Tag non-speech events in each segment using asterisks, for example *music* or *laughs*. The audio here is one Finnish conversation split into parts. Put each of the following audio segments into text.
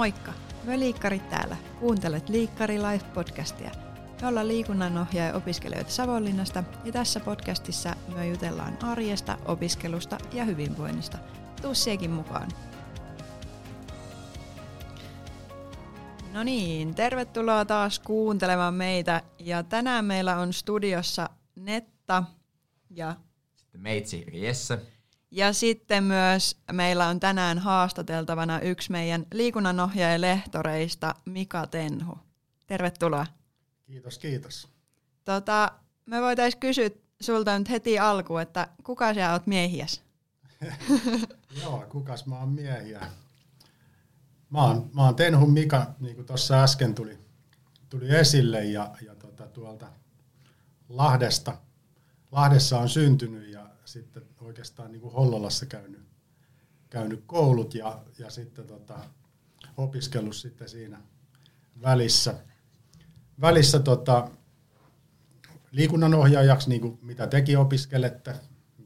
Moikka! Me liikkarit täällä. Kuuntelet Liikkari Life-podcastia. Me ollaan liikunnanohjaaja opiskelijoita Savonlinnasta ja tässä podcastissa me jutellaan arjesta, opiskelusta ja hyvinvoinnista. Tuu siekin mukaan. No niin, tervetuloa taas kuuntelemaan meitä. Ja tänään meillä on studiossa Netta ja... Sitten meitsi Jesse. Ja sitten myös meillä on tänään haastateltavana yksi meidän liikunnanohjaaja lehtoreista, Mika Tenhu. Tervetuloa. Kiitos, kiitos. Tota, me voitaisiin kysyä sulta nyt heti alkuun, että kuka sä oot miehiäs? *laughs* Joo, kukas mä oon miehiä? Mä oon, mä oon Tenhu Mika, niin kuin tuossa äsken tuli, tuli esille, ja, ja tota, tuolta Lahdesta, Lahdessa on syntynyt ja sitten oikeastaan niin kuin Hollolassa käynyt, käynyt koulut ja, ja sitten tota, opiskellut sitten siinä välissä. Välissä tota, liikunnanohjaajaksi, niin kuin mitä teki opiskelette.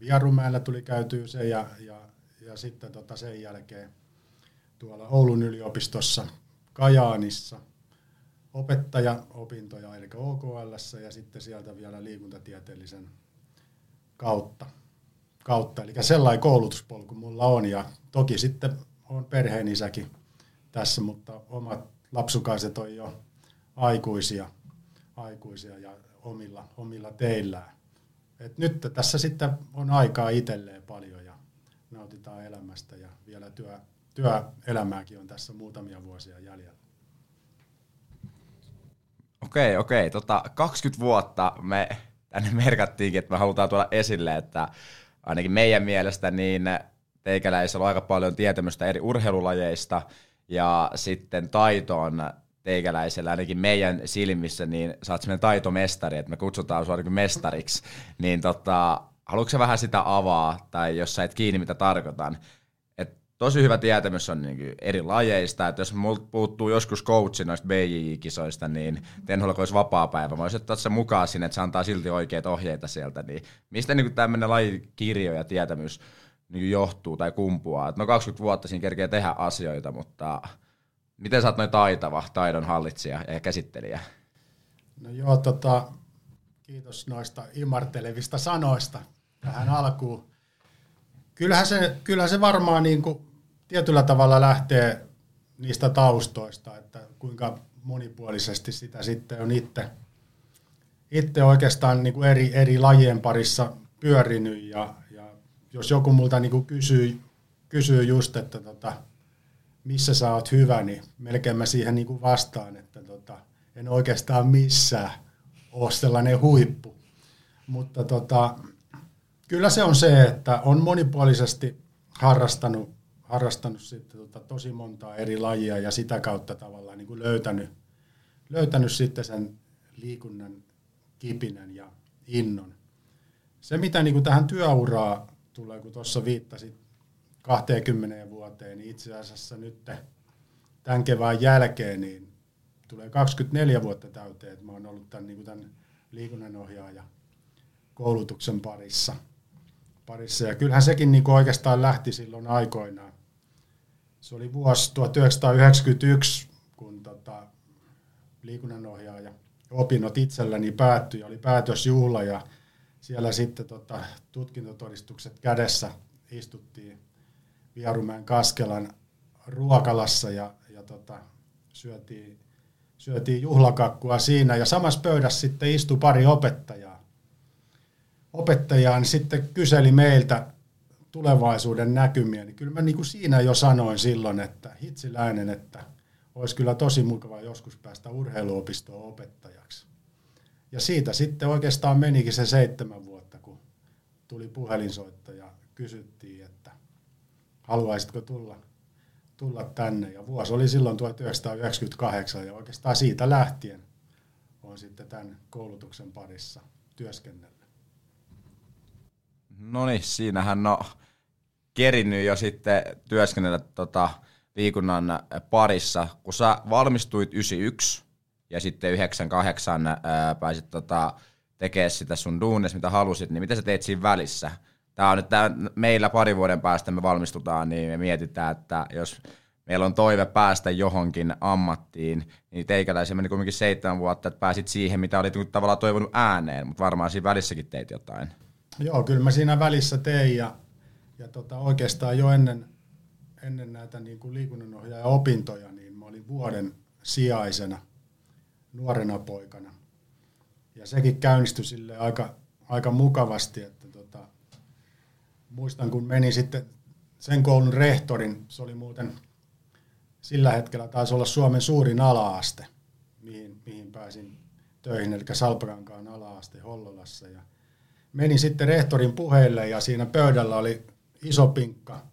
Vierumäellä tuli käytyä se ja, ja, ja sitten tota sen jälkeen tuolla Oulun yliopistossa Kajaanissa opettajaopintoja, eli OKL, ja sitten sieltä vielä liikuntatieteellisen kautta. Kautta. Eli sellainen koulutuspolku mulla on, ja toki sitten on perheen isäkin tässä, mutta omat lapsukaiset on jo aikuisia, aikuisia ja omilla, omilla teillään. Et nyt tässä sitten on aikaa itselleen paljon ja nautitaan elämästä ja vielä työ, työelämääkin on tässä muutamia vuosia jäljellä. Okei, okei. Tota, 20 vuotta me tänne merkattiinkin, että me halutaan tuoda esille, että ainakin meidän mielestä niin teikäläisillä on aika paljon tietämystä eri urheilulajeista ja sitten taito on teikäläisellä, ainakin meidän silmissä, niin sä oot semmoinen taitomestari, että me kutsutaan sua mestariksi, niin tota, haluatko vähän sitä avaa, tai jos sä et kiinni mitä tarkoitan, tosi hyvä tietämys on niin eri lajeista, että jos multa puuttuu joskus coachi noista BJJ-kisoista, niin Tenholla olisi vapaa päivä. Mä ottaa se mukaan sinne, että se antaa silti oikeita ohjeita sieltä. Niin mistä niin tämmöinen lajikirjo ja tietämys niin johtuu tai kumpuaa? Et no 20 vuotta siinä kerkee tehdä asioita, mutta miten sä oot noin taitava taidon hallitsija ja käsittelijä? No joo, tota, kiitos noista imartelevista sanoista tähän alkuun kyllähän se, kyllähän se varmaan niin kuin tietyllä tavalla lähtee niistä taustoista, että kuinka monipuolisesti sitä sitten on itse, itse oikeastaan niin kuin eri, eri lajien parissa pyörinyt ja, ja jos joku multa niin kuin kysyy, kysyy just, että tota, missä sä oot hyvä, niin melkein mä siihen niin kuin vastaan, että tota, en oikeastaan missään ole sellainen huippu. Mutta tota, kyllä se on se, että on monipuolisesti harrastanut, harrastanut sitten tota tosi montaa eri lajia ja sitä kautta tavallaan niin kuin löytänyt, löytänyt sitten sen liikunnan kipinän ja innon. Se, mitä niin kuin tähän työuraa tulee, kun tuossa viittasit 20 vuoteen, niin itse asiassa nyt tämän kevään jälkeen niin tulee 24 vuotta täyteen, että mä oon ollut tämän, niin kuin tämän liikunnanohjaaja koulutuksen parissa – parissa. Ja kyllähän sekin niin kuin oikeastaan lähti silloin aikoinaan. Se oli vuosi 1991, kun tota, liikunnanohjaaja opinnot itselläni päättyi. Oli päätösjuhla ja siellä sitten tota, tutkintotodistukset kädessä istuttiin Vierumäen Kaskelan ruokalassa ja, ja tota, syötiin, syötiin juhlakakkua siinä. Ja samassa pöydässä sitten istui pari opettajaa opettajaan sitten kyseli meiltä tulevaisuuden näkymiä, niin kyllä mä niin kuin siinä jo sanoin silloin, että hitsiläinen, että olisi kyllä tosi mukava joskus päästä urheiluopistoon opettajaksi. Ja siitä sitten oikeastaan menikin se seitsemän vuotta, kun tuli puhelinsoitto ja kysyttiin, että haluaisitko tulla, tulla tänne. Ja vuosi oli silloin 1998 ja oikeastaan siitä lähtien on sitten tämän koulutuksen parissa työskennellyt. No niin, siinähän no kerinnyt jo sitten työskennellä tota, liikunnan parissa, kun sä valmistuit 91 ja sitten 98 ää, pääsit tota, tekemään sitä sun duunes, mitä halusit, niin mitä sä teet siinä välissä? Tämä on nyt tää, meillä pari vuoden päästä me valmistutaan, niin me mietitään, että jos meillä on toive päästä johonkin ammattiin, niin teikäläisen meni kuitenkin seitsemän vuotta, että pääsit siihen, mitä olit niin tavallaan toivonut ääneen, mutta varmaan siinä välissäkin teit jotain. Joo, kyllä mä siinä välissä tein ja, ja tota, oikeastaan jo ennen, ennen näitä niin kuin liikunnanohjaajan opintoja, niin mä olin vuoden sijaisena nuorena poikana. Ja sekin käynnistyi sille aika, aika mukavasti, että tota, muistan kun menin sitten sen koulun rehtorin, se oli muuten sillä hetkellä taisi olla Suomen suurin ala-aste, mihin, mihin pääsin töihin, eli Salpakankaan ala-aste Hollolassa. Ja menin sitten rehtorin puheille ja siinä pöydällä oli iso pinkka,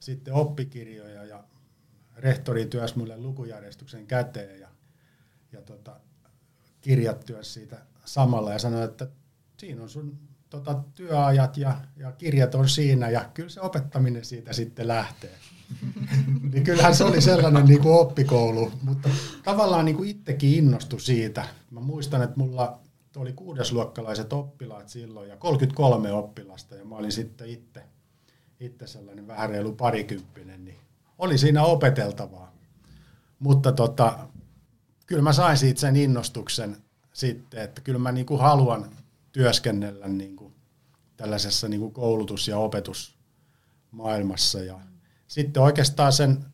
sitten oppikirjoja ja rehtori työsi mulle lukujärjestyksen käteen ja, ja tota, kirjat työsi siitä samalla ja sanoi, että siinä on sun tota, työajat ja, ja kirjat on siinä ja kyllä se opettaminen siitä sitten lähtee. *laughs* niin kyllähän se oli sellainen niin kuin oppikoulu, mutta tavallaan niin kuin itsekin innostui siitä. Mä muistan, että mulla oli kuudesluokkalaiset oppilaat silloin ja 33 oppilasta ja mä olin sitten itse, itse sellainen vähän reilu parikymppinen, niin oli siinä opeteltavaa. Mutta tota, kyllä mä sain siitä sen innostuksen sitten, että kyllä mä niin kuin haluan työskennellä niin kuin tällaisessa niin kuin koulutus- ja opetusmaailmassa. Ja sitten oikeastaan sen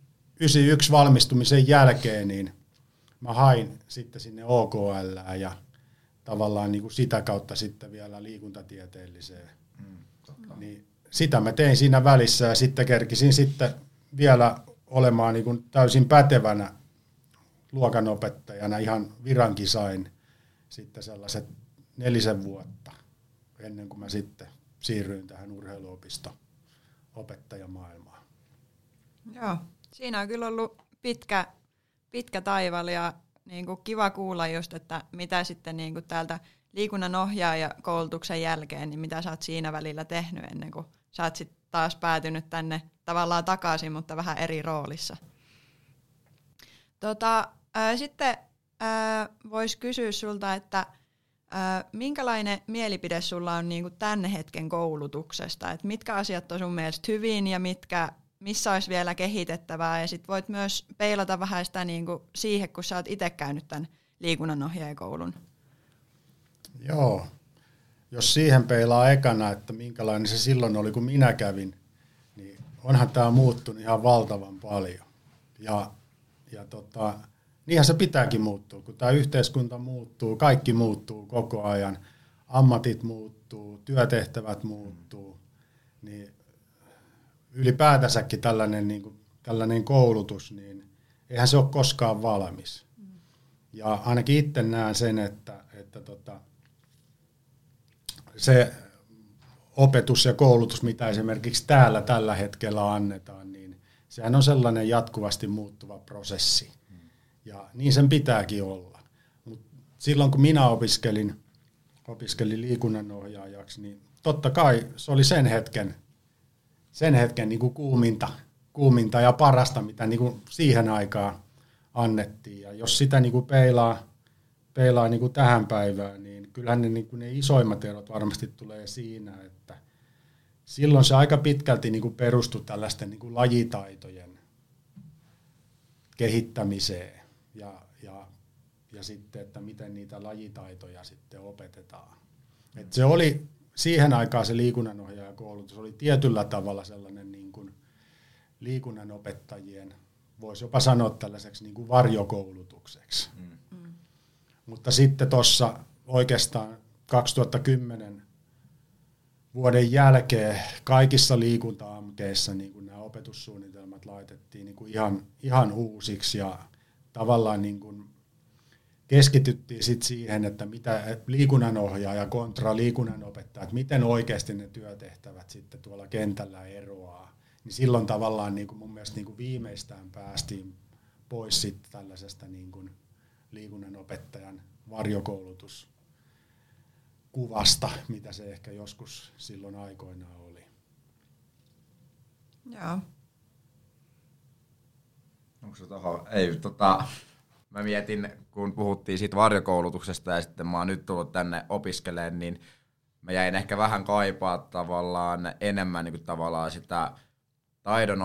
91 valmistumisen jälkeen, niin mä hain sitten sinne OKL ja tavallaan niin kuin sitä kautta sitten vielä liikuntatieteelliseen. Mm, niin sitä mä tein siinä välissä ja sitten kerkisin sitten vielä olemaan niin kuin täysin pätevänä luokanopettajana, ihan virankin sain sitten sellaiset nelisen vuotta ennen kuin mä sitten siirryin tähän urheiluopisto opettajamaailmaan. Joo, siinä on kyllä ollut pitkä, pitkä taival ja niin kuin kiva kuulla just, että mitä sitten niin kuin täältä liikunnan ohjaaja koulutuksen jälkeen, niin mitä sä oot siinä välillä tehnyt ennen kuin sä oot sitten taas päätynyt tänne tavallaan takaisin, mutta vähän eri roolissa. Tota, ää, sitten voisi kysyä sulta, että ää, minkälainen mielipide sulla on niin kuin tämän hetken koulutuksesta? Et mitkä asiat on sun mielestä hyvin ja mitkä, missä olisi vielä kehitettävää? Ja sitten voit myös peilata vähän sitä niin kuin siihen, kun sä oot itse käynyt tämän liikunnanohjaajakoulun. Joo. Jos siihen peilaa ekana, että minkälainen se silloin oli, kun minä kävin, niin onhan tämä muuttunut ihan valtavan paljon. Ja, ja tota, niinhän se pitääkin muuttua, kun tämä yhteiskunta muuttuu, kaikki muuttuu koko ajan, ammatit muuttuu, työtehtävät muuttuu, niin ylipäätänsäkin tällainen, niin kuin, tällainen koulutus, niin eihän se ole koskaan valmis. Ja ainakin itse näen sen, että, että tota, se opetus ja koulutus, mitä esimerkiksi täällä tällä hetkellä annetaan, niin sehän on sellainen jatkuvasti muuttuva prosessi. Ja niin sen pitääkin olla. Mut silloin kun minä opiskelin, opiskelin liikunnanohjaajaksi, niin totta kai se oli sen hetken, sen hetken niin kuin kuuminta, kuuminta ja parasta, mitä niin kuin siihen aikaan annettiin. Ja jos sitä niin kuin peilaa, peilaa niin kuin tähän päivään, niin kyllähän ne, niin kuin ne isoimmat erot varmasti tulee siinä, että silloin se aika pitkälti niin kuin perustui tällaisten niin kuin lajitaitojen kehittämiseen ja, ja, ja sitten, että miten niitä lajitaitoja sitten opetetaan. Et se oli siihen aikaan se liikunnanohjaajakoulutus oli tietyllä tavalla sellainen niin kuin liikunnanopettajien, voisi jopa sanoa tällaiseksi niin kuin varjokoulutukseksi. Mm. Mm. Mutta sitten tuossa oikeastaan 2010 vuoden jälkeen kaikissa liikunta niin kuin nämä opetussuunnitelmat laitettiin niin kuin ihan, ihan uusiksi ja tavallaan niin kuin keskityttiin sit siihen, että mitä liikunnanohjaaja kontra liikunnanopettaja, että miten oikeasti ne työtehtävät sitten tuolla kentällä eroaa. Niin silloin tavallaan niin kuin mun mielestä niin kuin viimeistään päästiin pois sitten tällaisesta niin kuin liikunnanopettajan varjokoulutus kuvasta, mitä se ehkä joskus silloin aikoinaan oli. Joo. Onko se toho? Ei, tota, mä mietin, kun puhuttiin siitä varjokoulutuksesta ja sitten mä oon nyt tullut tänne opiskelemaan, niin mä jäin ehkä vähän kaipaa tavallaan enemmän niin kuin tavallaan sitä taidon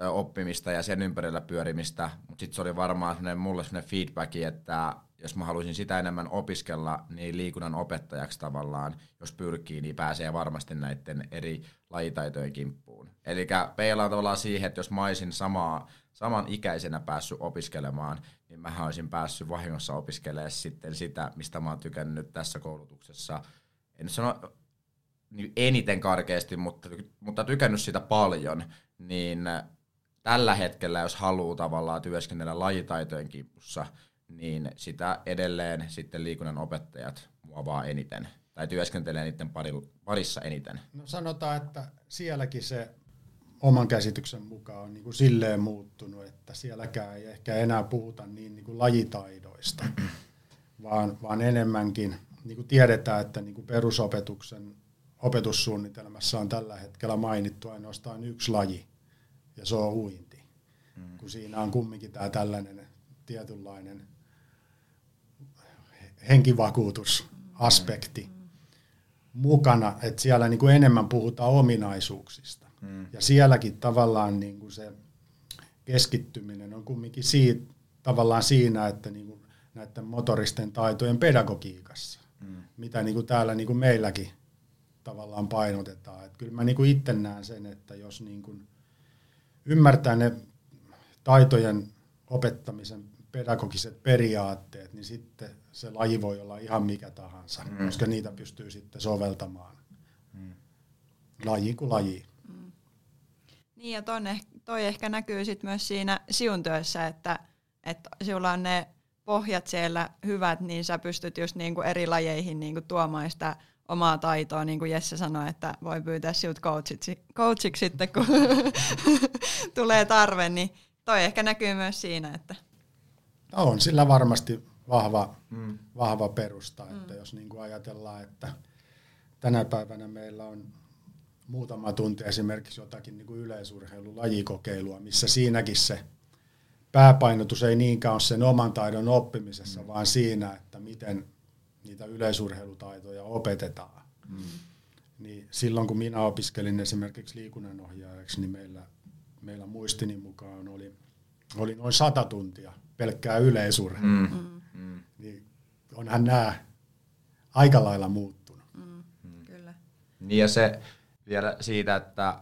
oppimista ja sen ympärillä pyörimistä, mutta sitten se oli varmaan sellainen, mulle sellainen feedback, että jos mä haluaisin sitä enemmän opiskella, niin liikunnan opettajaksi tavallaan, jos pyrkii, niin pääsee varmasti näiden eri lajitaitojen kimppuun. Eli peilaan tavallaan siihen, että jos mä olisin samaa, saman ikäisenä päässyt opiskelemaan, niin mä olisin päässyt vahingossa opiskelemaan sitten sitä, mistä mä oon tykännyt tässä koulutuksessa. En sano niin eniten karkeasti, mutta, mutta tykännyt sitä paljon, niin tällä hetkellä, jos haluaa tavallaan työskennellä lajitaitojen kimpussa, niin sitä edelleen sitten liikunnan opettajat muovaa eniten tai työskentelee niiden parissa eniten? No sanotaan, että sielläkin se oman käsityksen mukaan on niin kuin silleen muuttunut, että sielläkään ei ehkä enää puhuta niin, niin kuin lajitaidoista, vaan, vaan enemmänkin niin kuin tiedetään, että niin kuin perusopetuksen opetussuunnitelmassa on tällä hetkellä mainittu ainoastaan yksi laji, ja se on uinti. Mm. Kun siinä on kumminkin tämä tällainen tietynlainen henkivakuutusaspekti mm. mukana, että siellä niin kuin enemmän puhutaan ominaisuuksista. Mm. Ja sielläkin tavallaan niin kuin se keskittyminen on kumminkin siitä, tavallaan siinä, että niin kuin näiden motoristen taitojen pedagogiikassa, mm. mitä niin kuin täällä niin kuin meilläkin tavallaan painotetaan. Että kyllä mä niin kuin itse näen sen, että jos niin kuin ymmärtää ne taitojen opettamisen pedagogiset periaatteet, niin sitten se laji voi olla ihan mikä tahansa, mm. koska niitä pystyy sitten soveltamaan mm. laji kuin laji. Mm. Niin ja tonne, toi ehkä näkyy sitten myös siinä siun työssä, että, että sulla on ne pohjat siellä hyvät, niin sä pystyt just niinku eri lajeihin niinku tuomaan sitä omaa taitoa, niin kuin Jesse sanoi, että voi pyytää sinut coachiksi, coachiksi sitten, kun *laughs* tulee tarve, niin toi ehkä näkyy myös siinä, että... On sillä varmasti vahva, mm. vahva perusta, että mm. jos niin kuin ajatellaan, että tänä päivänä meillä on muutama tunti esimerkiksi jotakin niin kuin yleisurheilulajikokeilua, missä siinäkin se pääpainotus ei niinkään ole sen oman taidon oppimisessa, mm. vaan siinä, että miten niitä yleisurheilutaitoja opetetaan. Mm. Niin silloin kun minä opiskelin esimerkiksi liikunnanohjaajaksi, niin meillä, meillä muistini mukaan oli, oli noin sata tuntia pelkkää yleisurheilua. Mm. Mm. Niin onhan nämä aika lailla muuttunut. Mm. Mm. Kyllä. Niin ja se vielä siitä, että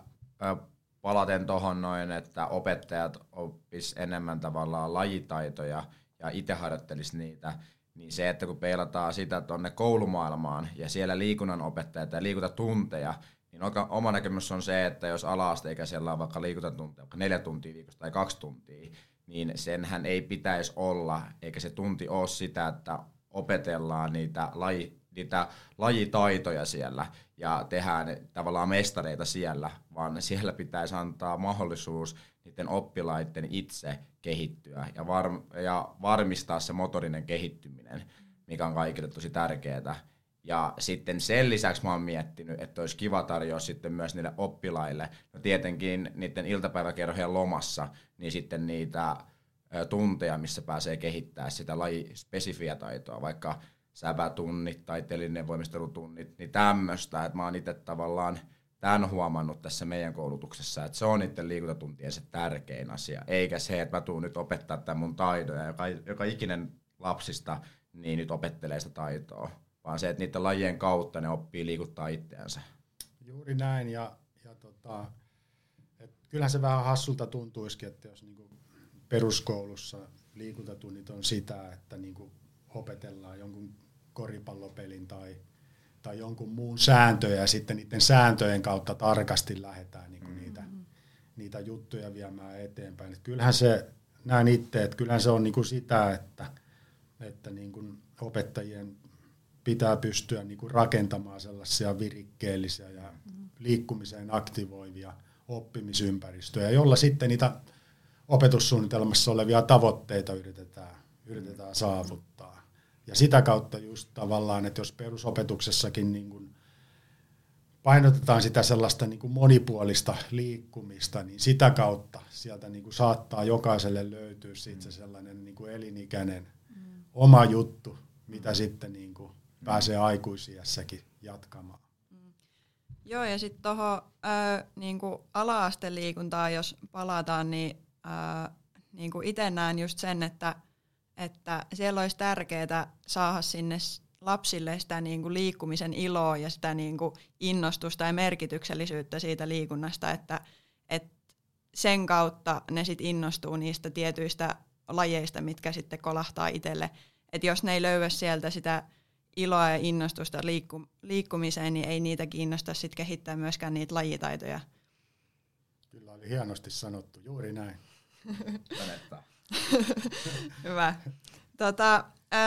palaten tuohon noin, että opettajat oppis enemmän tavallaan lajitaitoja ja itse harjoittelis niitä, niin se, että kun peilataan sitä tuonne koulumaailmaan ja siellä liikunnan opettajat ja liikuntatunteja, niin oma näkemys on se, että jos ala-asteikäisellä on vaikka liikuntatunteja, vaikka neljä tuntia viikossa tai kaksi tuntia, niin senhän ei pitäisi olla, eikä se tunti ole sitä, että opetellaan niitä, laji, niitä lajitaitoja siellä ja tehdään tavallaan mestareita siellä, vaan siellä pitäisi antaa mahdollisuus niiden oppilaiden itse kehittyä ja, var- ja varmistaa se motorinen kehittyminen, mikä on kaikille tosi tärkeää. Ja sitten sen lisäksi mä oon miettinyt, että olisi kiva tarjoa sitten myös niille oppilaille, no tietenkin niiden iltapäiväkerhojen lomassa, niin sitten niitä tunteja, missä pääsee kehittämään sitä lajispesifiä taitoa, vaikka sävätunnit, taiteellinen voimistelutunnit, niin tämmöistä, että mä oon itse tavallaan tämän huomannut tässä meidän koulutuksessa, että se on niiden liikuntatuntien se tärkein asia, eikä se, että mä tuun nyt opettaa tämän mun taidoja, joka, joka ikinen lapsista niin nyt opettelee sitä taitoa, vaan se, että niiden lajien kautta ne oppii liikuttaa itseänsä. Juuri näin, ja, ja tota, et kyllähän se vähän hassulta tuntuisikin, että jos niinku peruskoulussa liikuntatunnit on sitä, että niinku opetellaan jonkun koripallopelin tai tai jonkun muun sääntöjä ja sitten niiden sääntöjen kautta tarkasti lähdetään niin kuin niitä, mm-hmm. niitä juttuja viemään eteenpäin. Et kyllähän se, näen itse, että kyllähän se on niin kuin sitä, että, että niin kuin opettajien pitää pystyä niin kuin rakentamaan sellaisia virikkeellisiä ja mm-hmm. liikkumiseen aktivoivia oppimisympäristöjä, jolla sitten niitä opetussuunnitelmassa olevia tavoitteita yritetään, yritetään saavuttaa. Ja sitä kautta just tavallaan, että jos perusopetuksessakin niin kuin painotetaan sitä sellaista niin kuin monipuolista liikkumista, niin sitä kautta sieltä niin kuin saattaa jokaiselle löytyä siitä se sellainen niin kuin elinikäinen mm. oma juttu, mitä sitten niin kuin pääsee aikuisiässäkin jatkamaan. Mm. Joo, ja sitten tuohon niinku ala-asteliikuntaan, jos palataan, niin ö, niinku itse näen just sen, että, että siellä olisi tärkeää saada sinne lapsille sitä niinku liikkumisen iloa ja sitä niinku innostusta ja merkityksellisyyttä siitä liikunnasta, että et sen kautta ne sit innostuu niistä tietyistä lajeista, mitkä sitten kolahtaa itselle. Että jos ne ei löyä sieltä sitä iloa ja innostusta liikku, liikkumiseen, niin ei niitä kiinnosta sit kehittää myöskään niitä lajitaitoja. Kyllä oli hienosti sanottu, juuri näin. *laughs* Hyvä. Tota,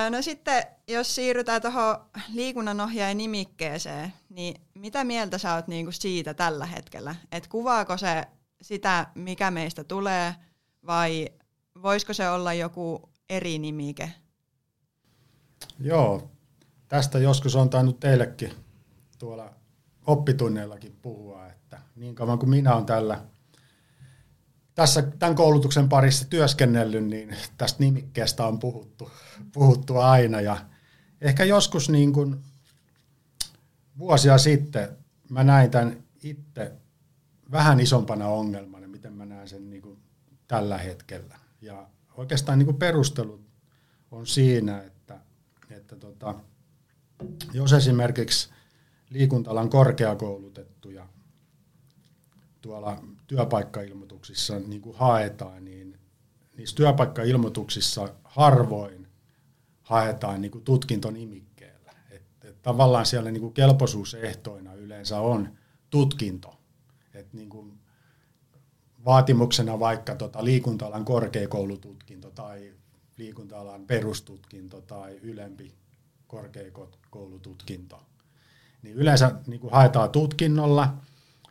no sitten, jos siirrytään tuohon liikunnanohjaajan nimikkeeseen, niin mitä mieltä sä oot niinku siitä tällä hetkellä? Et kuvaako se sitä, mikä meistä tulee, vai voisiko se olla joku eri nimike? Joo, tästä joskus on tainnut teillekin tuolla oppitunneillakin puhua, että niin kauan kuin minä olen tällä, tässä tämän koulutuksen parissa työskennellyt, niin tästä nimikkeestä on puhuttu, puhuttu aina. Ja ehkä joskus niin kuin vuosia sitten mä näin tämän itse vähän isompana ongelmana, miten mä näen sen niin kuin tällä hetkellä. Ja oikeastaan niin kuin perustelut on siinä, että, että tota, jos esimerkiksi liikuntalan korkeakoulutettuja tuolla työpaikkailmoituksissa niin kuin haetaan, niin niissä työpaikkailmoituksissa harvoin haetaan niin kuin tutkintonimikkeellä. Et, et tavallaan siellä niin kuin kelpoisuusehtoina yleensä on tutkinto. Et niin kuin vaatimuksena vaikka tota liikuntalan korkeakoulututkinto tai liikuntalan perustutkinto tai ylempi korkeakoulututkinto. Niin yleensä niin kuin haetaan tutkinnolla.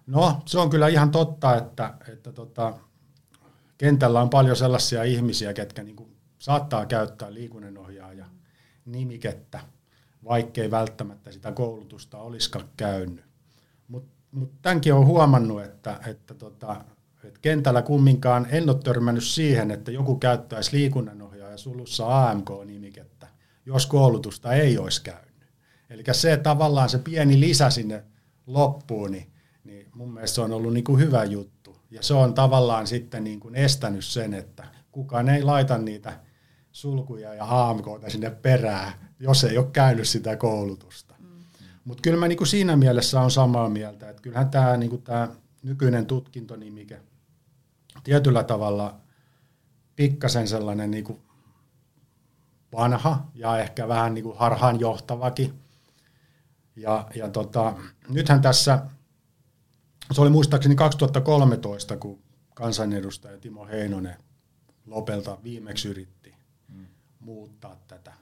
No, se on kyllä ihan totta, että, että tota, kentällä on paljon sellaisia ihmisiä, ketkä niin kuin saattaa käyttää liikunnanohjaaja nimikettä, vaikkei välttämättä sitä koulutusta olisikaan käynyt. Mutta mut tämänkin on huomannut, että, että, tota, että kentällä kumminkaan en ole törmännyt siihen, että joku käyttäisi liikunnanohjaaja sulussa AMK-nimikettä jos koulutusta ei olisi käynyt. Eli se tavallaan se pieni lisä sinne loppuun, niin, niin mun mielestä se on ollut niin kuin hyvä juttu. Ja se on tavallaan sitten niin kuin estänyt sen, että kukaan ei laita niitä sulkuja ja AMKta sinne perään, jos ei ole käynyt sitä koulutusta. Mm. Mutta kyllä mä niin kuin siinä mielessä on samaa mieltä, että kyllähän tämä niin tämä nykyinen tutkintonimike tietyllä tavalla pikkasen sellainen niin kuin vanha ja ehkä vähän niin kuin harhaanjohtavakin. Ja, ja tota, nythän tässä, se oli muistaakseni 2013, kun kansanedustaja Timo Heinonen Lopelta viimeksi yritti mm. muuttaa tätä,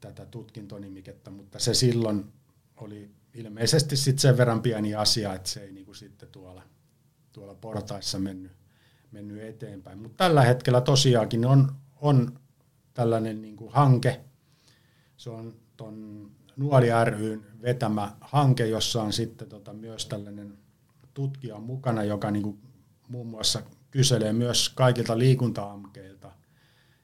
tätä tutkintonimikettä, mutta se silloin oli ilmeisesti sit sen verran pieni asia, että se ei niinku sitten tuolla, tuolla portaissa mennyt, mennyt eteenpäin. Mutta tällä hetkellä tosiaankin on, on tällainen niin kuin hanke. Se on tuon Nuoli ryn vetämä hanke, jossa on sitten tota myös tällainen tutkija mukana, joka niin kuin muun muassa kyselee myös kaikilta liikuntaamkeilta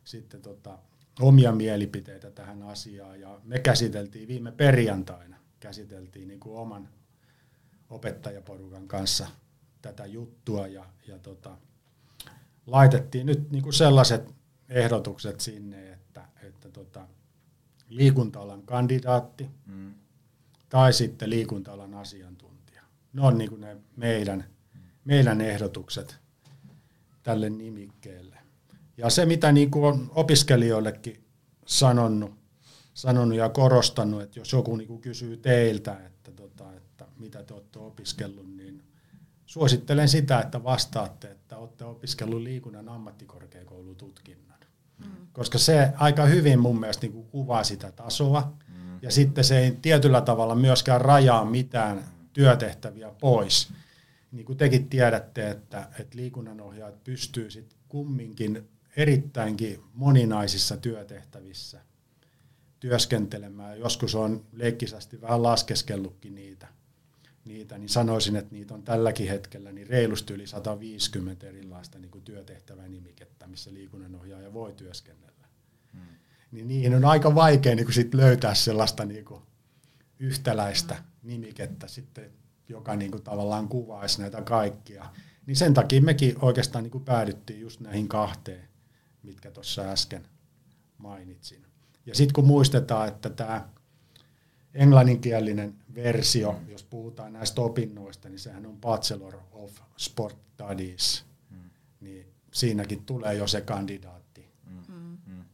sitten tota, omia mielipiteitä tähän asiaan. Ja me käsiteltiin viime perjantaina, käsiteltiin niin kuin oman opettajaporukan kanssa tätä juttua ja, ja tota, laitettiin nyt niin kuin sellaiset ehdotukset sinne, että, että tota, liikuntalan kandidaatti mm. tai sitten liikuntalan asiantuntija. Ne on niin kuin ne meidän, meidän ehdotukset tälle nimikkeelle. Ja se, mitä niin kuin on opiskelijoillekin sanonut, sanonut ja korostanut, että jos joku niin kuin kysyy teiltä, että, tota, että mitä te olette opiskellut, niin suosittelen sitä, että vastaatte, että olette opiskellut liikunnan ammattikorkeakoulututkinnon koska se aika hyvin mun mielestä niin kuin kuvaa sitä tasoa. Mm. Ja sitten se ei tietyllä tavalla myöskään rajaa mitään työtehtäviä pois. Niin kuin tekin tiedätte, että, että liikunnanohjaajat pystyy sitten kumminkin erittäinkin moninaisissa työtehtävissä työskentelemään. Joskus on leikkisästi vähän laskeskellutkin niitä, niitä, niin sanoisin, että niitä on tälläkin hetkellä niin reilusti yli 150 erilaista niin kuin työtehtävänimikettä, missä liikunnanohjaaja voi työskennellä niin niihin on aika vaikea niin kuin sit löytää sellaista niin kuin yhtäläistä nimikettä sitten, joka niin kuin tavallaan kuvaisi näitä kaikkia. Niin sen takia mekin oikeastaan niin kuin päädyttiin just näihin kahteen, mitkä tuossa äsken mainitsin. Ja sitten kun muistetaan, että tämä englanninkielinen versio, jos puhutaan näistä opinnoista, niin sehän on Bachelor of Sport Studies. Mm. Niin siinäkin tulee jo se kandidaatti mm.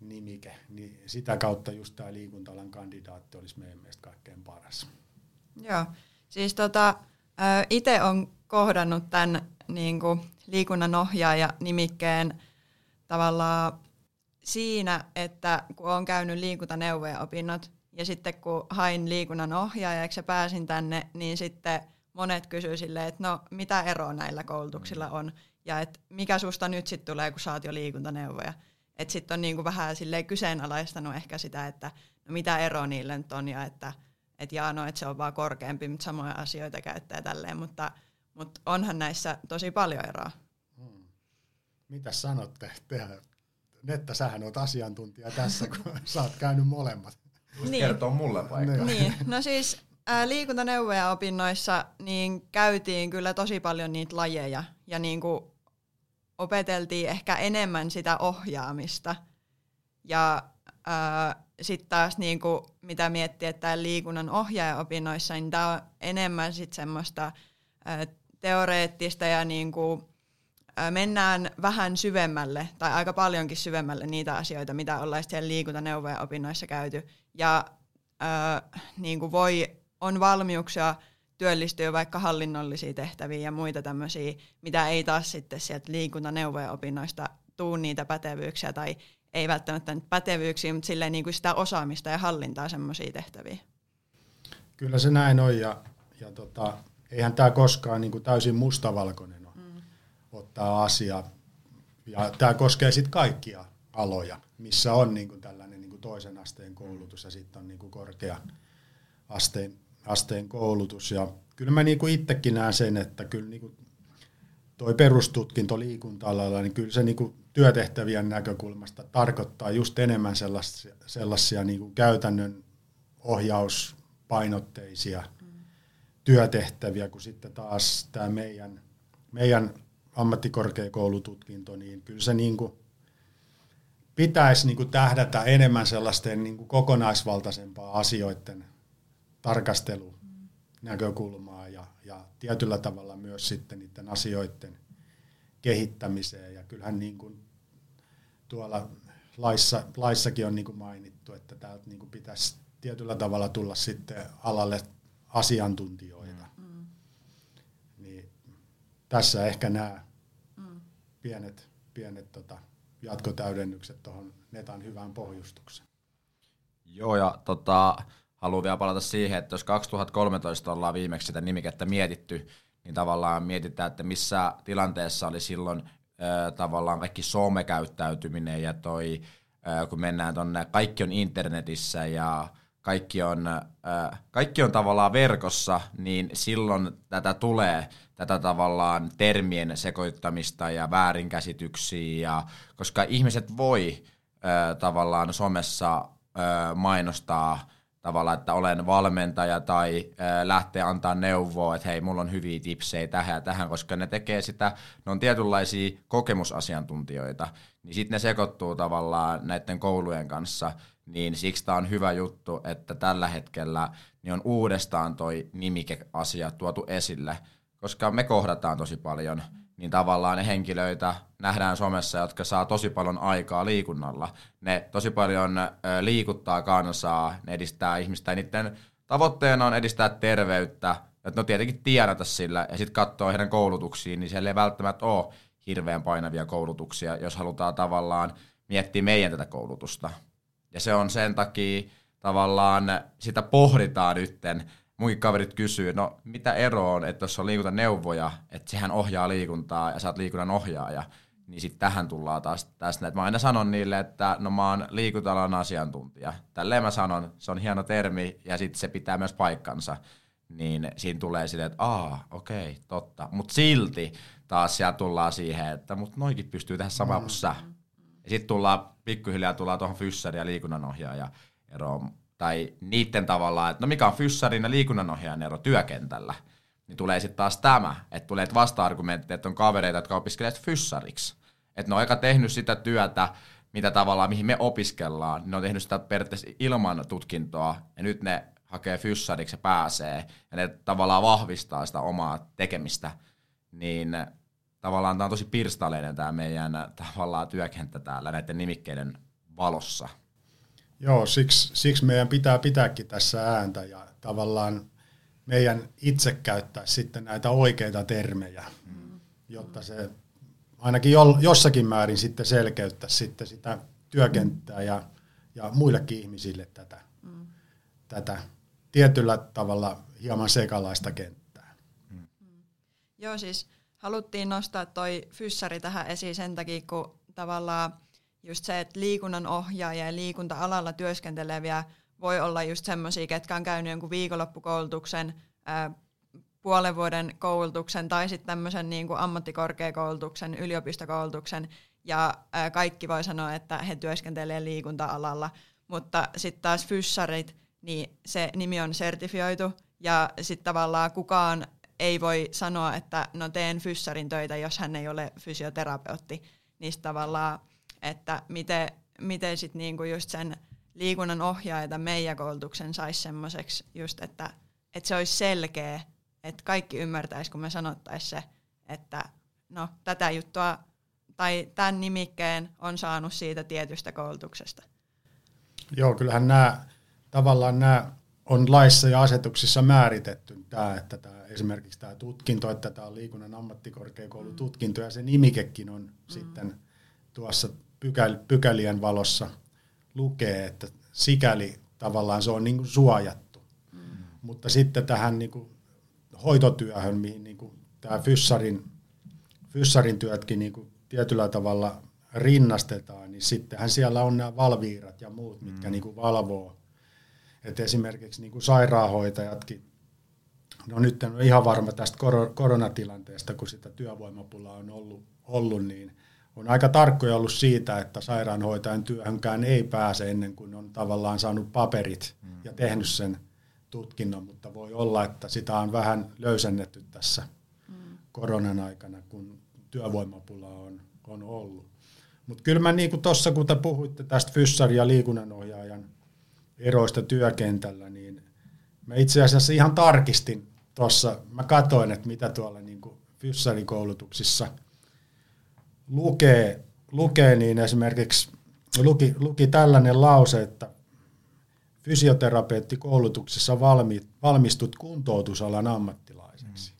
nimike. Niin sitä kautta just tämä liikuntalan kandidaatti olisi meidän mielestä kaikkein paras. Joo, siis tota, itse on kohdannut tämän niin kuin liikunnan ohjaaja nimikkeen tavallaan siinä, että kun on käynyt liikuntaneuvojen opinnot ja sitten kun hain liikunnan ohjaajaksi ja pääsin tänne, niin sitten monet kysyy silleen, että no mitä eroa näillä koulutuksilla on ja että mikä susta nyt sitten tulee, kun saat jo liikuntaneuvoja. Että sitten on niinku vähän silleen kyseenalaistanut ehkä sitä, että no mitä ero niille nyt on ja että et jaa, no, että se on vaan korkeampi, mutta samoja asioita käyttää tälleen, mutta, mutta onhan näissä tosi paljon eroa. Hmm. Mitä sanotte? Tehdä. Netta, sähän oot asiantuntija tässä, kun sä oot käynyt molemmat. Niin. Kertoo mulle vaikka. Niin. niin. No siis ää, liikuntaneuvoja opinnoissa niin käytiin kyllä tosi paljon niitä lajeja ja niin kuin opeteltiin ehkä enemmän sitä ohjaamista. Ja sitten taas niin kuin, mitä miettii, että liikunnan ohjaajaopinnoissa, niin tämä on enemmän sit semmoista ää, teoreettista ja niin kuin, mennään vähän syvemmälle tai aika paljonkin syvemmälle niitä asioita, mitä ollaan siellä liikuntaneuvoja opinnoissa käyty. Ja ää, niin kuin voi, on valmiuksia työllistyä vaikka hallinnollisiin tehtäviin ja muita tämmöisiä, mitä ei taas sitten sieltä liikuntaneuvoja opinnoista tuu niitä pätevyyksiä tai ei välttämättä nyt pätevyyksiä, mutta silleen niin kuin sitä osaamista ja hallintaa semmoisia tehtäviä. Kyllä se näin on ja, ja tota, eihän tämä koskaan niin kuin täysin mustavalkoinen. Ottaa asia. Ja tämä koskee sitten kaikkia aloja, missä on niin kuin tällainen niin kuin toisen asteen koulutus ja sitten on niin kuin korkea asteen, asteen koulutus. Ja kyllä mä niin kuin itsekin näen sen, että kyllä niin kuin toi perustutkinto liikunta-alalla, niin kyllä se niin kuin työtehtävien näkökulmasta tarkoittaa just enemmän sellaisia, sellaisia niin kuin käytännön ohjauspainotteisia mm. työtehtäviä, kuin sitten taas tämä meidän, meidän ammattikorkeakoulututkinto, niin kyllä se niin kuin pitäisi niin kuin tähdätä enemmän sellaisten niin kuin kokonaisvaltaisempaa asioiden tarkastelu näkökulmaa ja, ja tietyllä tavalla myös sitten niiden asioiden kehittämiseen. Ja kyllähän niin kuin tuolla laissa, laissakin on niin kuin mainittu, että täältä niin kuin pitäisi tietyllä tavalla tulla sitten alalle asiantuntijoita. Mm. Niin tässä ehkä nämä. Pienet, pienet tota, jatkotäydennykset tuohon Netan hyvään pohjustukseen. Joo, ja tota, haluan vielä palata siihen, että jos 2013 ollaan viimeksi sitä nimikettä mietitty, niin tavallaan mietitään, että missä tilanteessa oli silloin äh, tavallaan kaikki somekäyttäytyminen ja toi, äh, kun mennään tonne, kaikki on internetissä ja kaikki on, äh, kaikki on tavallaan verkossa, niin silloin tätä tulee, tätä tavallaan termien sekoittamista ja väärinkäsityksiä, ja, koska ihmiset voi äh, tavallaan somessa äh, mainostaa tavallaan, että olen valmentaja tai ää, lähtee antaa neuvoa, että hei, mulla on hyviä tipsejä tähän ja tähän, koska ne tekee sitä, ne on tietynlaisia kokemusasiantuntijoita, niin sitten ne sekoittuu tavallaan näiden koulujen kanssa, niin siksi tämä on hyvä juttu, että tällä hetkellä niin on uudestaan toi nimikeasia tuotu esille, koska me kohdataan tosi paljon – niin tavallaan ne henkilöitä nähdään somessa, jotka saa tosi paljon aikaa liikunnalla. Ne tosi paljon liikuttaa kansaa, ne edistää ihmistä ja niiden tavoitteena on edistää terveyttä, että no tietenkin tiedata sillä ja sitten katsoo heidän koulutuksiin, niin siellä ei välttämättä ole hirveän painavia koulutuksia, jos halutaan tavallaan miettiä meidän tätä koulutusta. Ja se on sen takia tavallaan, sitä pohditaan nytten, munkin kaverit kysyy, no mitä ero on, että jos on liikuntaneuvoja, että sehän ohjaa liikuntaa ja sä oot liikunnan ohjaaja, niin sitten tähän tullaan taas tästä. Et mä aina sanon niille, että no mä oon liikuntalan asiantuntija. Tälleen mä sanon, se on hieno termi ja sitten se pitää myös paikkansa. Niin siinä tulee silleen, että aa, okei, okay, totta. Mutta silti taas siellä tullaan siihen, että mut noikin pystyy tehdä samaa kuin sä. Ja sitten tullaan, pikkuhiljaa tullaan tuohon fyssäri ja liikunnanohjaaja eroon tai niiden tavallaan, että no mikä on fyssarin ja liikunnanohjaajan ero työkentällä, niin tulee sitten taas tämä, että tulee vasta-argumentti, että on kavereita, jotka opiskelevat fyssariksi. Että ne on aika tehnyt sitä työtä, mitä tavallaan, mihin me opiskellaan, ne on tehnyt sitä periaatteessa ilman tutkintoa, ja nyt ne hakee fyssariksi ja pääsee, ja ne tavallaan vahvistaa sitä omaa tekemistä, niin tavallaan tämä on tosi pirstaleinen tämä meidän tavallaan työkenttä täällä näiden nimikkeiden valossa. Joo, siksi, siksi meidän pitää pitääkin tässä ääntä ja tavallaan meidän itse käyttää sitten näitä oikeita termejä, jotta se ainakin jossakin määrin sitten selkeyttää sitten sitä työkenttää ja, ja muillekin ihmisille tätä, tätä tietyllä tavalla hieman sekalaista kenttää. Mm. Joo, siis haluttiin nostaa toi fyssari tähän esiin sen takia, kun tavallaan just se, että liikunnan ohjaaja ja liikunta-alalla työskenteleviä voi olla just semmoisia, ketkä on käynyt jonkun viikonloppukoulutuksen, puolen vuoden koulutuksen tai sitten tämmöisen niin kuin ammattikorkeakoulutuksen, yliopistokoulutuksen, ja kaikki voi sanoa, että he työskentelevät liikunta-alalla, mutta sitten taas fyssarit, niin se nimi on sertifioitu, ja sitten tavallaan kukaan ei voi sanoa, että no teen fyssarin töitä, jos hän ei ole fysioterapeutti, niin tavallaan että miten, miten sit niinku just sen liikunnan ohjaaja meidän koulutuksen saisi semmoiseksi just, että, että se olisi selkeä, että kaikki ymmärtäisi, kun me sanottaisiin se, että no tätä juttua tai tämän nimikkeen on saanut siitä tietystä koulutuksesta. Joo, kyllähän nämä tavallaan nämä on laissa ja asetuksissa määritetty tämä, että tämä, esimerkiksi tämä tutkinto, että tämä on liikunnan ammattikorkeakoulututkinto ja se nimikekin on mm. sitten tuossa pykäl, pykälien valossa lukee, että sikäli tavallaan se on niin kuin suojattu. Mm. Mutta sitten tähän niin kuin hoitotyöhön, mihin niin kuin tämä fyssarin, fyssarin työtkin niin kuin tietyllä tavalla rinnastetaan, niin sittenhän siellä on nämä valviirat ja muut, mitkä mm. niin kuin valvoo. Et esimerkiksi niin kuin sairaanhoitajatkin, no nyt en ole ihan varma tästä koronatilanteesta, kun sitä työvoimapulaa on ollut, ollut niin on aika tarkkoja ollut siitä, että sairaanhoitajan työhönkään ei pääse ennen kuin on tavallaan saanut paperit mm. ja tehnyt sen tutkinnon, mutta voi olla, että sitä on vähän löysennetty tässä mm. koronan aikana, kun työvoimapula on, on ollut. Mutta kyllä mä niin kuin tuossa, kun te puhuitte tästä fyssari- ja liikunnanohjaajan eroista työkentällä, niin mä itse asiassa ihan tarkistin tuossa, mä katoin, että mitä tuolla niin kuin fyssarikoulutuksissa – lukee, lukee niin esimerkiksi luki, luki tällainen lause, että fysioterapeuttikoulutuksessa valmi, valmistut kuntoutusalan ammattilaiseksi. Mm.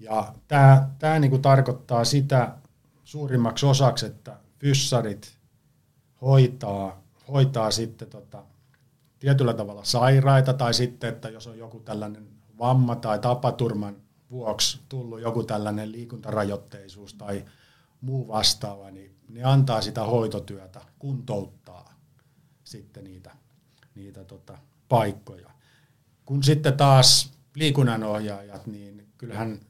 Ja tämä, tämä niin kuin tarkoittaa sitä suurimmaksi osaksi, että fyssarit hoitaa, hoitaa sitten tota, tietyllä tavalla sairaita tai sitten, että jos on joku tällainen vamma tai tapaturman vuoksi tullut joku tällainen liikuntarajoitteisuus tai muu vastaava, niin ne antaa sitä hoitotyötä, kuntouttaa sitten niitä, niitä tota, paikkoja. Kun sitten taas liikunnanohjaajat, niin kyllähän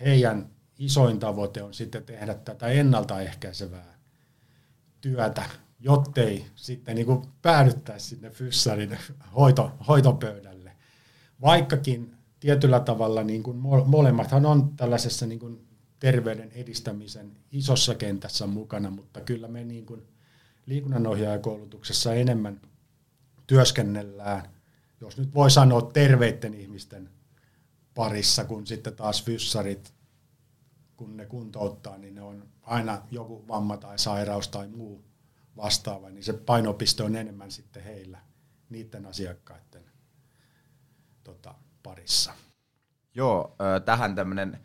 heidän isoin tavoite on sitten tehdä tätä ennaltaehkäisevää työtä, jottei sitten niin kuin päädyttäisi sinne fyssarin hoito, hoitopöydälle. Vaikkakin tietyllä tavalla niin kuin molemmathan on tällaisessa niin kuin terveyden edistämisen isossa kentässä mukana, mutta kyllä me niin kuin liikunnanohjaajakoulutuksessa enemmän työskennellään, jos nyt voi sanoa terveiden ihmisten parissa, kun sitten taas fyssarit, kun ne kuntouttaa, niin ne on aina joku vamma tai sairaus tai muu vastaava, niin se painopiste on enemmän sitten heillä, niiden asiakkaiden tota, parissa. Joo, tähän tämmöinen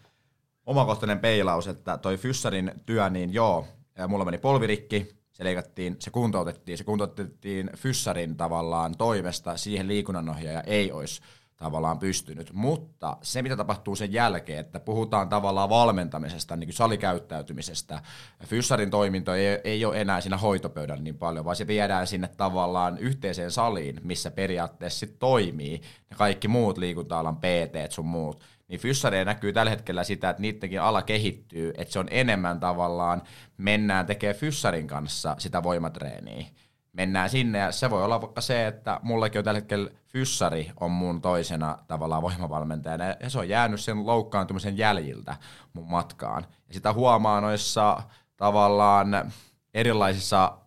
omakohtainen peilaus, että toi Fyssarin työ, niin joo, mulla meni polvirikki, se leikattiin, se kuntoutettiin, se kuntoutettiin Fyssarin tavallaan toimesta, siihen liikunnanohjaaja ei olisi tavallaan pystynyt. Mutta se, mitä tapahtuu sen jälkeen, että puhutaan tavallaan valmentamisesta, niin kuin salikäyttäytymisestä, Fyssarin toiminto ei, ei ole enää siinä hoitopöydällä niin paljon, vaan se viedään sinne tavallaan yhteiseen saliin, missä periaatteessa sit toimii ne kaikki muut liikunta-alan PT sun muut niin fyssareilla näkyy tällä hetkellä sitä, että niidenkin ala kehittyy, että se on enemmän tavallaan, mennään tekemään fyssarin kanssa sitä voimatreeniä. mennään sinne ja se voi olla vaikka se, että mullakin on tällä hetkellä fyssari on mun toisena tavallaan voimavalmentajana ja se on jäänyt sen loukkaantumisen jäljiltä mun matkaan. Ja sitä huomaa noissa tavallaan erilaisissa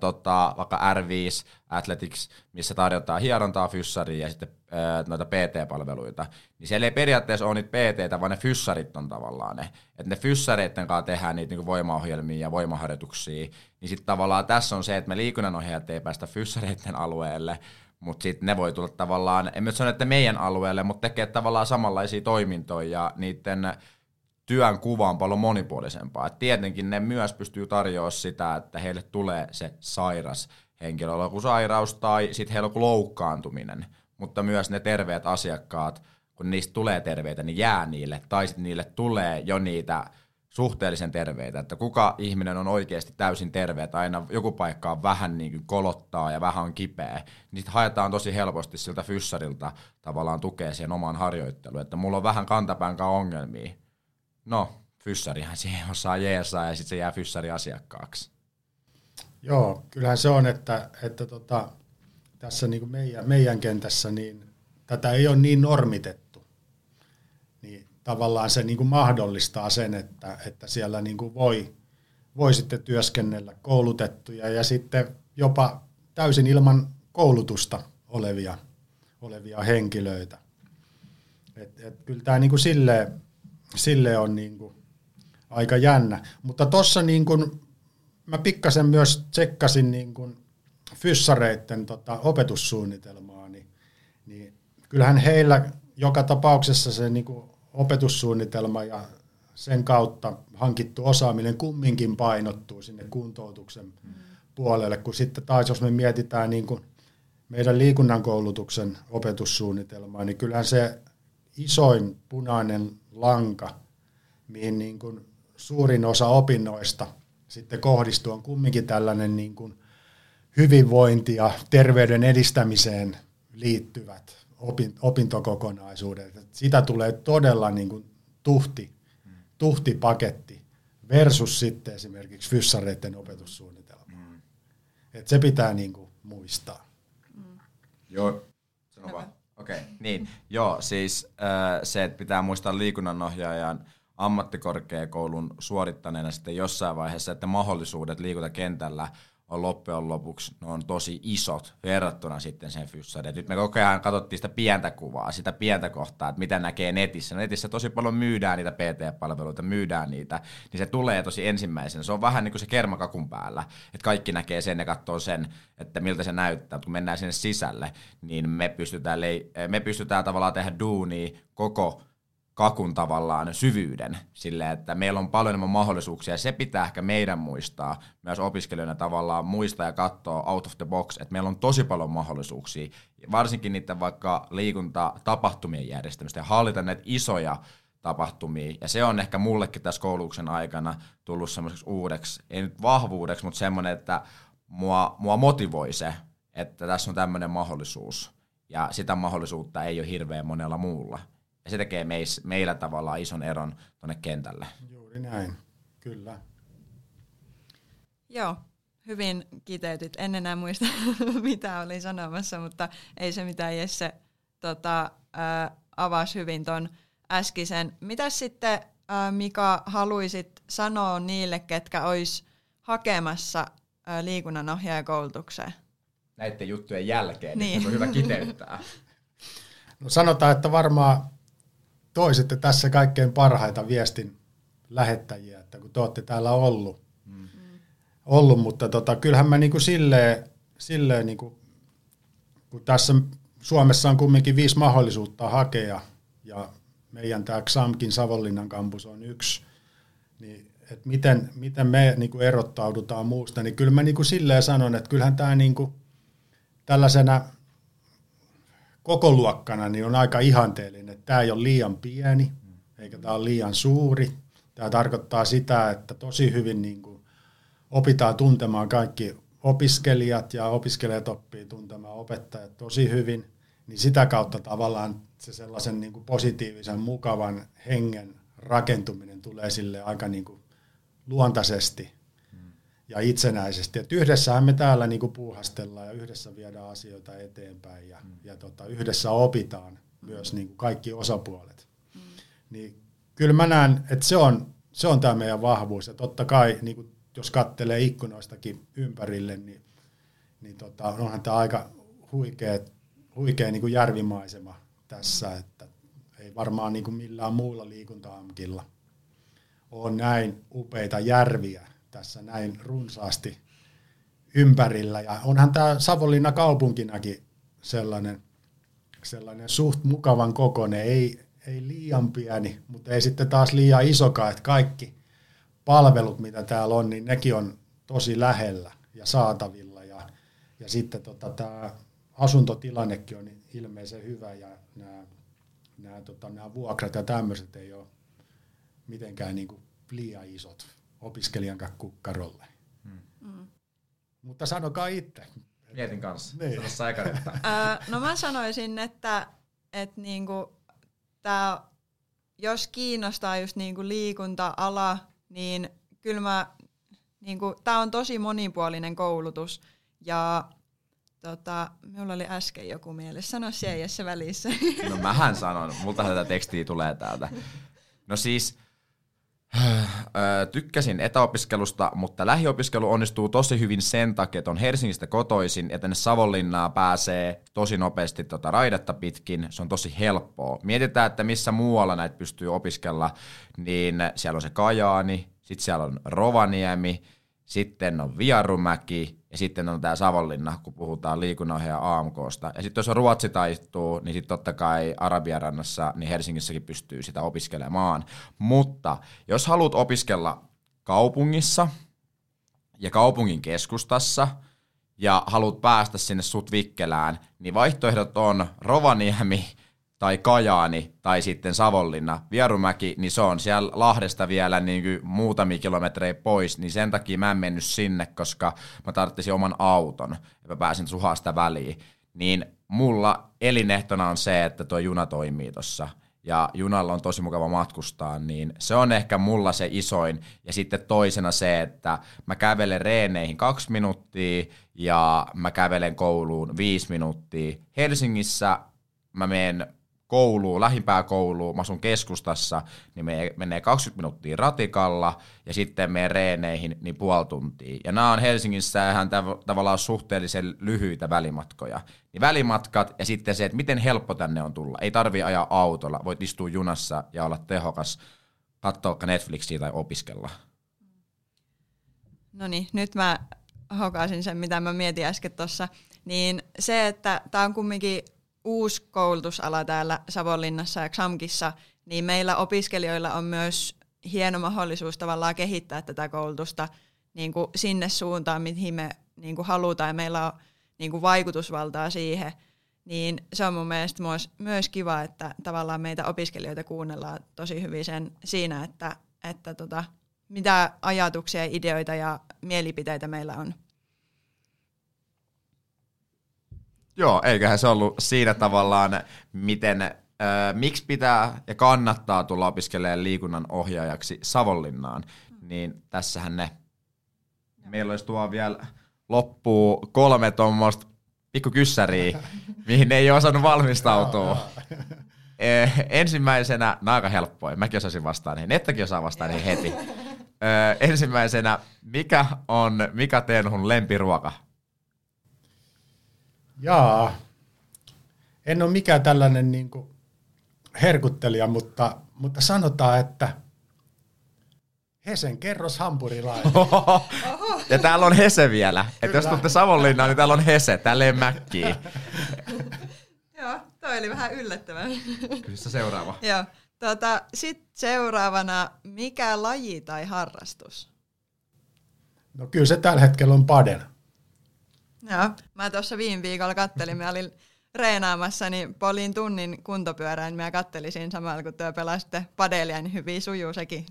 tota, vaikka R5 Athletics, missä tarjotaan hierontaa, fyssaria ja sitten äh, noita PT-palveluita, niin siellä ei periaatteessa ole niitä PT, vaan ne fyssarit on tavallaan ne. Että ne fyssareiden kanssa tehdään niitä niin voimaohjelmia ja voimaharjoituksia, niin sitten tavallaan tässä on se, että me liikunnanohjaajat ei päästä fyssareiden alueelle, mutta sitten ne voi tulla tavallaan, en nyt sano, että meidän alueelle, mutta tekee tavallaan samanlaisia toimintoja ja niiden työn kuva on paljon monipuolisempaa. Et tietenkin ne myös pystyy tarjoamaan sitä, että heille tulee se sairas henkilöllä joku sairaus tai sitten heillä on joku loukkaantuminen, mutta myös ne terveet asiakkaat, kun niistä tulee terveitä, niin jää niille, tai sitten niille tulee jo niitä suhteellisen terveitä, että kuka ihminen on oikeasti täysin terve, että aina joku paikka on vähän niin kuin kolottaa ja vähän on kipeä, niin haetaan tosi helposti siltä fyssarilta tavallaan tukea siihen omaan harjoitteluun, että mulla on vähän kantapään ongelmia, no, fyssarihan siihen osaa jeesaa ja sitten se jää fyssari asiakkaaksi. Joo, kyllähän se on, että, että tota, tässä niin kuin meidän, meidän kentässä niin tätä ei ole niin normitettu. Niin tavallaan se niin kuin mahdollistaa sen, että, että siellä niin kuin voi, voi sitten työskennellä koulutettuja ja sitten jopa täysin ilman koulutusta olevia, olevia henkilöitä. Et, et kyllä tämä niin kuin silleen, sille on niin kuin aika jännä. Mutta tuossa niin kuin, mä pikkasen myös tsekkasin niin kuin fyssareiden tota, opetussuunnitelmaa, niin, niin kyllähän heillä joka tapauksessa se niin kuin opetussuunnitelma ja sen kautta hankittu osaaminen kumminkin painottuu sinne kuntoutuksen mm. puolelle, kun sitten taas jos me mietitään niin kuin meidän liikunnan koulutuksen opetussuunnitelmaa, niin kyllähän se isoin punainen lanka, mihin niin kuin suurin osa opinnoista sitten kohdistuu, on kumminkin tällainen niin kuin hyvinvointi ja terveyden edistämiseen liittyvät opintokokonaisuudet. Sitä tulee todella niin kuin tuhti, tuhtipaketti versus sitten esimerkiksi fyssareiden opetussuunnitelma. Mm. Et se pitää niin kuin muistaa. Mm. Joo, sano vaan. Okei, okay, niin. Joo, siis äh, se, että pitää muistaa liikunnanohjaajan ammattikorkeakoulun suorittaneena sitten jossain vaiheessa, että mahdollisuudet liikuntakentällä on loppujen lopuksi ne on tosi isot verrattuna sitten sen fyssariin. Nyt me koko ajan katsottiin sitä pientä kuvaa, sitä pientä kohtaa, että mitä näkee netissä. Netissä tosi paljon myydään niitä PT-palveluita, myydään niitä, niin se tulee tosi ensimmäisenä. Se on vähän niin kuin se kermakakun päällä, että kaikki näkee sen ja katsoo sen, että miltä se näyttää. Kun mennään sinne sisälle, niin me pystytään, me pystytään tavallaan tehdä duunia koko kakun tavallaan syvyyden sille, että meillä on paljon enemmän mahdollisuuksia se pitää ehkä meidän muistaa myös opiskelijoina tavallaan muistaa ja katsoa out of the box, että meillä on tosi paljon mahdollisuuksia, varsinkin niiden vaikka liikuntatapahtumien järjestämistä ja hallita näitä isoja tapahtumia. Ja se on ehkä mullekin tässä koulutuksen aikana tullut semmoiseksi uudeksi, ei nyt vahvuudeksi, mutta semmoinen, että mua, mua motivoi se, että tässä on tämmöinen mahdollisuus. Ja sitä mahdollisuutta ei ole hirveän monella muulla. Ja se tekee meis, meillä tavallaan ison eron tuonne kentälle. Juuri näin, kyllä. Joo, hyvin kiteytyt. En enää muista, *laughs* mitä olin sanomassa, mutta ei se mitään Jesse tota, ää, avasi hyvin ton äskisen. Mitä sitten, ää, Mika, haluaisit sanoa niille, ketkä olisi hakemassa ää, liikunnanohjaajakoulutukseen? Näiden juttujen jälkeen, niin. niin on hyvä kiteyttää. *laughs* No sanotaan, että varmaan toisitte tässä kaikkein parhaita viestin lähettäjiä, että kun te olette täällä ollut, mm. ollut mutta tota, kyllähän mä niin kuin silleen, silleen niin kuin, kun tässä Suomessa on kumminkin viisi mahdollisuutta hakea, ja meidän tämä XAMKin Savonlinnan kampus on yksi, niin että miten, miten me niin kuin erottaudutaan muusta, niin kyllä mä niin kuin silleen sanon, että kyllähän tämä niin kuin tällaisena koko luokkana niin on aika ihanteellinen. Että tämä ei ole liian pieni, eikä tämä ole liian suuri. Tämä tarkoittaa sitä, että tosi hyvin niin kuin opitaan tuntemaan kaikki opiskelijat ja opiskelijat oppii tuntemaan opettajat tosi hyvin, niin sitä kautta tavallaan se sellaisen niin kuin positiivisen, mukavan hengen rakentuminen tulee sille aika niin kuin luontaisesti. Ja itsenäisesti. Et yhdessähän me täällä niinku puuhastellaan ja yhdessä viedään asioita eteenpäin ja, mm. ja tota, yhdessä opitaan myös niinku kaikki osapuolet. Mm. Niin kyllä mä näen, että se on, se on tämä meidän vahvuus. Ja totta kai, niinku, jos kattelee ikkunoistakin ympärille, niin, niin tota, onhan tämä aika huikea, huikea niinku järvimaisema tässä, että ei varmaan niinku millään muulla liikuntaamkilla ole näin upeita järviä tässä näin runsaasti ympärillä. Ja onhan tämä Savonlinna kaupunkinakin sellainen, sellainen suht mukavan kokoinen, ei, ei liian pieni, mutta ei sitten taas liian isokaan, että kaikki palvelut, mitä täällä on, niin nekin on tosi lähellä ja saatavilla. Ja, ja sitten tota, tämä asuntotilannekin on ilmeisen hyvä ja nämä, nämä, tota, nämä vuokrat ja tämmöiset ei ole mitenkään niin kuin liian isot opiskelijan kukkarolle. Hmm. Mm. Mutta sanokaa itse. Mietin kanssa. Niin. *laughs* no mä sanoisin, että, että niinku, tää, jos kiinnostaa just niinku liikunta-ala, niin kyllä mä, niinku, tämä on tosi monipuolinen koulutus ja Tota, minulla oli äsken joku mielessä. Sano se välissä. No mähän sanon. Multa tätä tekstiä tulee täältä. No siis, Tykkäsin etäopiskelusta, mutta lähiopiskelu onnistuu tosi hyvin sen takia, että on Helsingistä kotoisin ja tänne Savonlinnaa pääsee tosi nopeasti tota raidetta pitkin. Se on tosi helppoa. Mietitään, että missä muualla näitä pystyy opiskella, niin siellä on se Kajaani, sitten siellä on Rovaniemi, sitten on Viarumäki ja sitten on tämä Savonlinna, kun puhutaan liikunnanohjaaja AMKsta. Ja sitten jos Ruotsi taittuu, niin sitten totta kai Arabiarannassa, niin Helsingissäkin pystyy sitä opiskelemaan. Mutta jos haluat opiskella kaupungissa ja kaupungin keskustassa ja haluat päästä sinne sut vikkelään, niin vaihtoehdot on Rovaniemi, tai Kajaani tai sitten Savonlinna. Vierumäki, niin se on siellä Lahdesta vielä niin kuin muutamia kilometrejä pois, niin sen takia mä en mennyt sinne, koska mä tarvitsin oman auton ja mä pääsin suhasta väliin. Niin mulla elinehtona on se, että tuo juna toimii tuossa ja junalla on tosi mukava matkustaa, niin se on ehkä mulla se isoin. Ja sitten toisena se, että mä kävelen reeneihin kaksi minuuttia ja mä kävelen kouluun viisi minuuttia. Helsingissä mä menen kouluun, lähimpää kouluun, mä asun keskustassa, niin me menee 20 minuuttia ratikalla ja sitten meidän reeneihin niin puoli tuntia. Ja nämä on Helsingissä ihan tav- tavallaan suhteellisen lyhyitä välimatkoja. Niin välimatkat ja sitten se, että miten helppo tänne on tulla. Ei tarvi ajaa autolla, voit istua junassa ja olla tehokas, katsoa Netflixiä tai opiskella. No niin, nyt mä hokaisin sen, mitä mä mietin äsken tuossa. Niin se, että tämä on kumminkin uusi koulutusala täällä Savonlinnassa ja XAMKissa, niin meillä opiskelijoilla on myös hieno mahdollisuus tavallaan kehittää tätä koulutusta niin kuin sinne suuntaan, mihin me niin kuin halutaan, ja meillä on niin kuin vaikutusvaltaa siihen, niin se on mun mielestä myös, myös kiva, että tavallaan meitä opiskelijoita kuunnellaan tosi hyvin sen, siinä, että, että tota, mitä ajatuksia, ideoita ja mielipiteitä meillä on Joo, eiköhän se ollut siinä tavallaan, miten, äh, miksi pitää ja kannattaa tulla opiskelemaan liikunnan ohjaajaksi Savonlinnaan. Niin tässähän ne, meillä olisi tuo vielä loppuu kolme tuommoista pikkukyssäriä, *laughs* mihin ei ole osannut valmistautua. *laughs* Eh, ensimmäisenä, nämä aika helppoja, mäkin osasin vastaan niihin, Nettäkin osaa vastaan niihin heti. *laughs* Eh, ensimmäisenä, mikä on Mika Tenhun lempiruoka? Jaa, en ole mikään tällainen niin kuin herkuttelija, mutta, mutta sanotaan, että Hesen kerros hampurilainen. ja täällä on Hese vielä. Että jos tulette Savonlinnaan, niin täällä on Hese, täällä ei mäkkiä. *laughs* Joo, toi oli vähän yllättävän. Kyllä seuraava. Joo. Tota, Sitten seuraavana, mikä laji tai harrastus? No kyllä se tällä hetkellä on padel. Joo, mä tuossa viime viikolla kattelin, mä olin reenaamassa, niin polin tunnin kuntopyörään, niin mä kattelisin samalla, kun työ pelasitte padelia, niin hyvin sujuu sekin.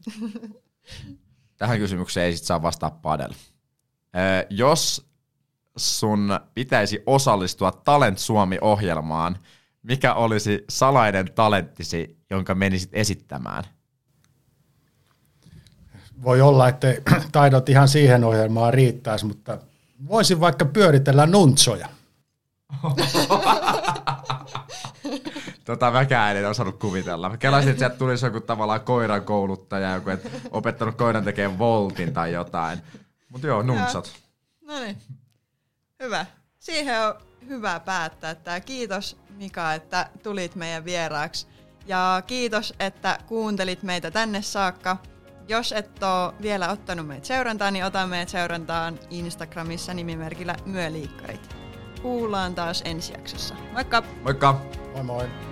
Tähän kysymykseen ei sit saa vastaa padel. Ö, jos sun pitäisi osallistua Talent Suomi-ohjelmaan, mikä olisi salainen talenttisi, jonka menisit esittämään? voi olla, että *clears throat* taidot ihan siihen ohjelmaan riittäisi, mutta voisin vaikka pyöritellä nuntsoja. Tota mäkään en osannut kuvitella. Mä kelasin, että sieltä tulisi joku tavallaan koiran kouluttaja, joku, että opettanut koiran tekemään voltin tai jotain. Mutta joo, nuntsat. No niin. Hyvä. Siihen on hyvä päättää. Tää. Kiitos Mika, että tulit meidän vieraaksi. Ja kiitos, että kuuntelit meitä tänne saakka. Jos et ole vielä ottanut meitä seurantaan, niin ota meidät seurantaan Instagramissa nimimerkillä Myöliikkarit. Kuullaan taas ensi jaksossa. Moikka! Moikka! Moi moi!